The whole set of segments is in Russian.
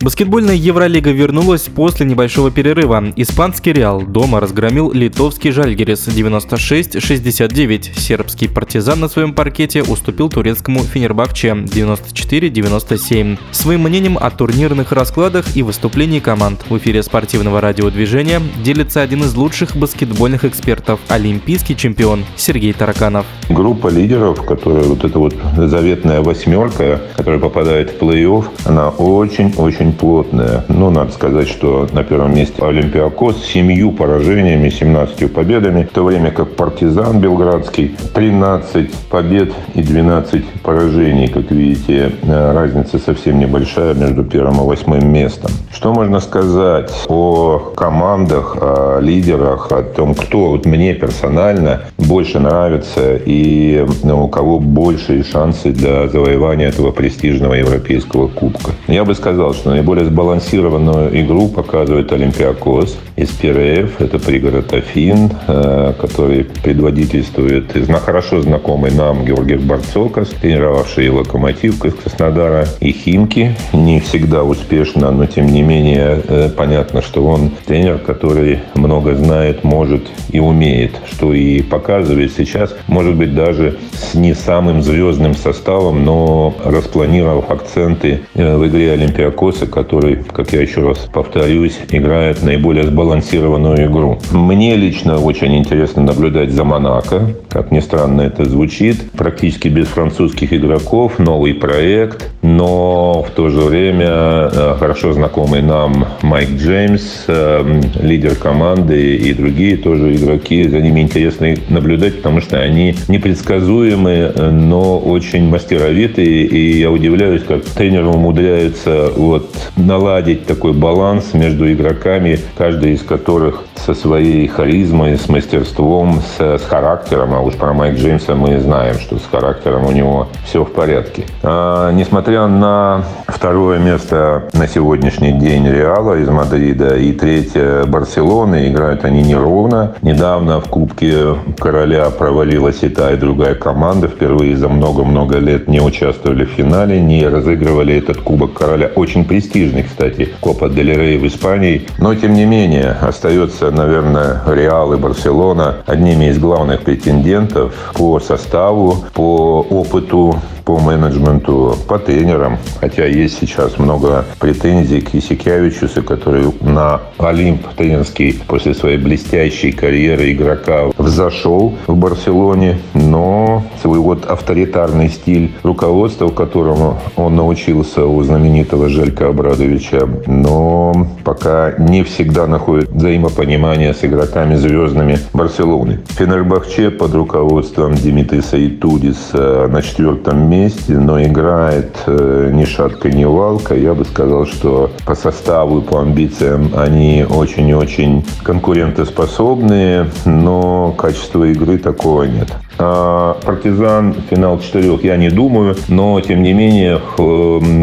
Баскетбольная Евролига вернулась после небольшого перерыва. Испанский Реал дома разгромил литовский Жальгерис 96-69. Сербский партизан на своем паркете уступил турецкому Фенербахче 94-97. Своим мнением о турнирных раскладах и выступлении команд в эфире спортивного радиодвижения делится один из лучших баскетбольных экспертов, олимпийский чемпион Сергей Тараканов. Группа лидеров, которая вот эта вот заветная восьмерка, которая попадает в плей-офф, она очень-очень очень плотная. Ну, надо сказать, что на первом месте Олимпиакос с семью поражениями, 17 победами, в то время как Партизан Белградский 13 побед и 12 поражений. Как видите, э, разница совсем небольшая между первым и восьмым местом. Что можно сказать о командах, о лидерах, о том, кто вот мне персонально больше нравится и ну, у кого большие шансы для завоевания этого престижного европейского кубка? Я бы сказал, что наиболее сбалансированную игру показывает Олимпиакос из Пиреев. Это пригород Афин, э, который предводительствует хорошо знакомый нам Георгий Барцокас, тренировавший Локомотив Краснодара и Химки. Не всегда успешно, но тем не менее э, понятно, что он тренер, который много знает, может и умеет, что и показывает сейчас, может быть, даже с не самым звездным составом, но распланировав акценты э, в игре Олимпиакоса, который, как я еще раз повторюсь, играет наиболее сбалансированную игру. Мне лично очень интересно наблюдать за Монако. Как ни странно это звучит. Практически без французских игроков, новый проект, но в то же время э, хорошо знакомый нам Майк Джеймс, э, лидер команды и другие тоже игроки. За ними интересно наблюдать, потому что они непредсказуемые, но очень мастеровитые. И я удивляюсь, как тренеры умудряются вот наладить такой баланс между игроками, каждый из которых со своей харизмой, с мастерством, с, с характером. А уж про Майк Джеймса мы знаем, что с характером у него все в порядке. А, несмотря на второе место на сегодняшний день Реала из Мадрида и третье Барселоны, играют они неровно. Недавно в Кубке Короля провалилась и та, и другая команда. Впервые за много-много лет не участвовали в финале, не разыгрывали этот Кубок Короля. Очень престижный, кстати, Копа Дель Рей в Испании. Но, тем не менее, остается наверное, Реал и Барселона одними из главных претендентов по составу, по опыту по менеджменту, по тренерам. Хотя есть сейчас много претензий к Исикявичусу, который на Олимп тренерский после своей блестящей карьеры игрока взошел в Барселоне, но свой вот авторитарный стиль руководства, которому он научился у знаменитого Желька Абрадовича, но пока не всегда находит взаимопонимание с игроками звездными Барселоны. Фенербахче под руководством Димитриса Итудиса на четвертом месте месте, но играет э, ни шатка, ни валка. Я бы сказал, что по составу и по амбициям они очень и очень конкурентоспособные, но качества игры такого нет. А партизан финал четырех я не думаю, но тем не менее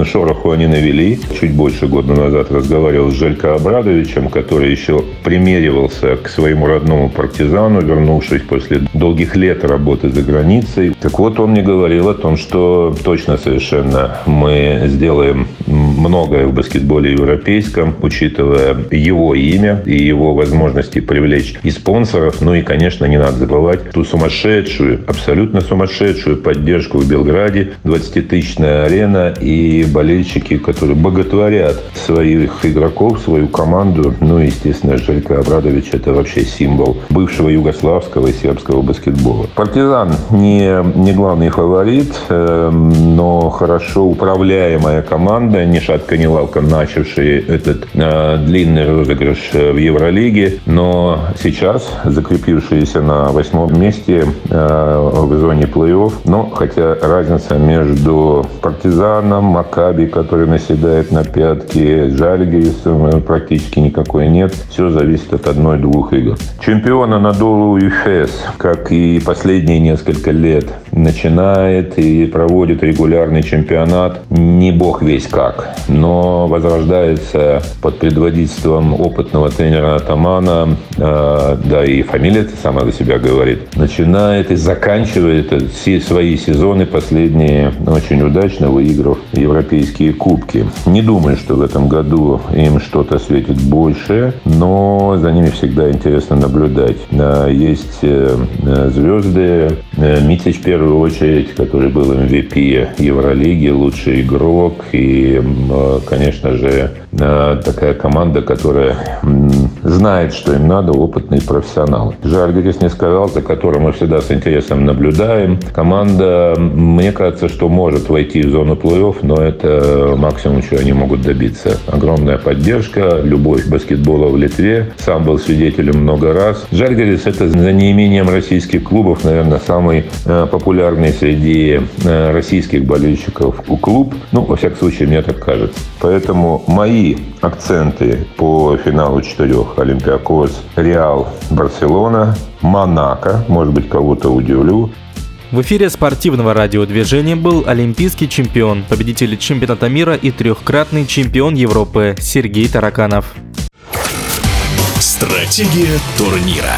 шороху они навели. Чуть больше года назад разговаривал с Желько Абрадовичем, который еще примеривался к своему родному партизану, вернувшись после долгих лет работы за границей. Так вот, он мне говорил о том, что точно совершенно мы сделаем многое в баскетболе европейском, учитывая его имя и его возможности привлечь и спонсоров. Ну и, конечно, не надо забывать ту сумасшедшую абсолютно сумасшедшую поддержку в Белграде. 20-тысячная арена и болельщики, которые боготворят своих игроков, свою команду. Ну, естественно, Желька Абрадович – это вообще символ бывшего югославского и сербского баскетбола. Партизан не, не главный фаворит, э, но хорошо управляемая команда, ни шатка, ни лавка, начавшие этот э, длинный розыгрыш в Евролиге. Но сейчас, закрепившиеся на восьмом месте, э, в зоне плей-офф. Но хотя разница между Партизаном, Макаби, который наседает на пятки, Жальгирисом практически никакой нет. Все зависит от одной-двух игр. Чемпиона Надолу и Фес, как и последние несколько лет, начинает и проводит регулярный чемпионат не бог весь как, но возрождается под предводительством опытного тренера Атамана, э, да и фамилия это сама за себя говорит, начинает и заканчивает все свои сезоны последние очень удачно, выиграв европейские кубки. Не думаю, что в этом году им что-то светит больше, но за ними всегда интересно наблюдать. Есть э, звезды, э, Митич в первую очередь, который был MVP Евролиги, лучший игрок. И, конечно же, э, такая команда, которая знает, что им надо, опытные профессионалы. Жальгерис не сказал, за которым мы всегда с интересом наблюдаем. Команда, мне кажется, что может войти в зону плей-офф, но это максимум, чего они могут добиться. Огромная поддержка, любовь баскетбола в Литве. Сам был свидетелем много раз. Жальгерис – это за неимением российских клубов, наверное, самый э, популярный среди э, российских болельщиков клуб. Ну, во всяком случае, мне так кажется. Поэтому мои акценты по финалу четырех Олимпиакос, Реал, Барселона, Монако, может быть, кого-то удивлю, в эфире спортивного радиодвижения был олимпийский чемпион, победитель чемпионата мира и трехкратный чемпион Европы Сергей Тараканов. Стратегия турнира.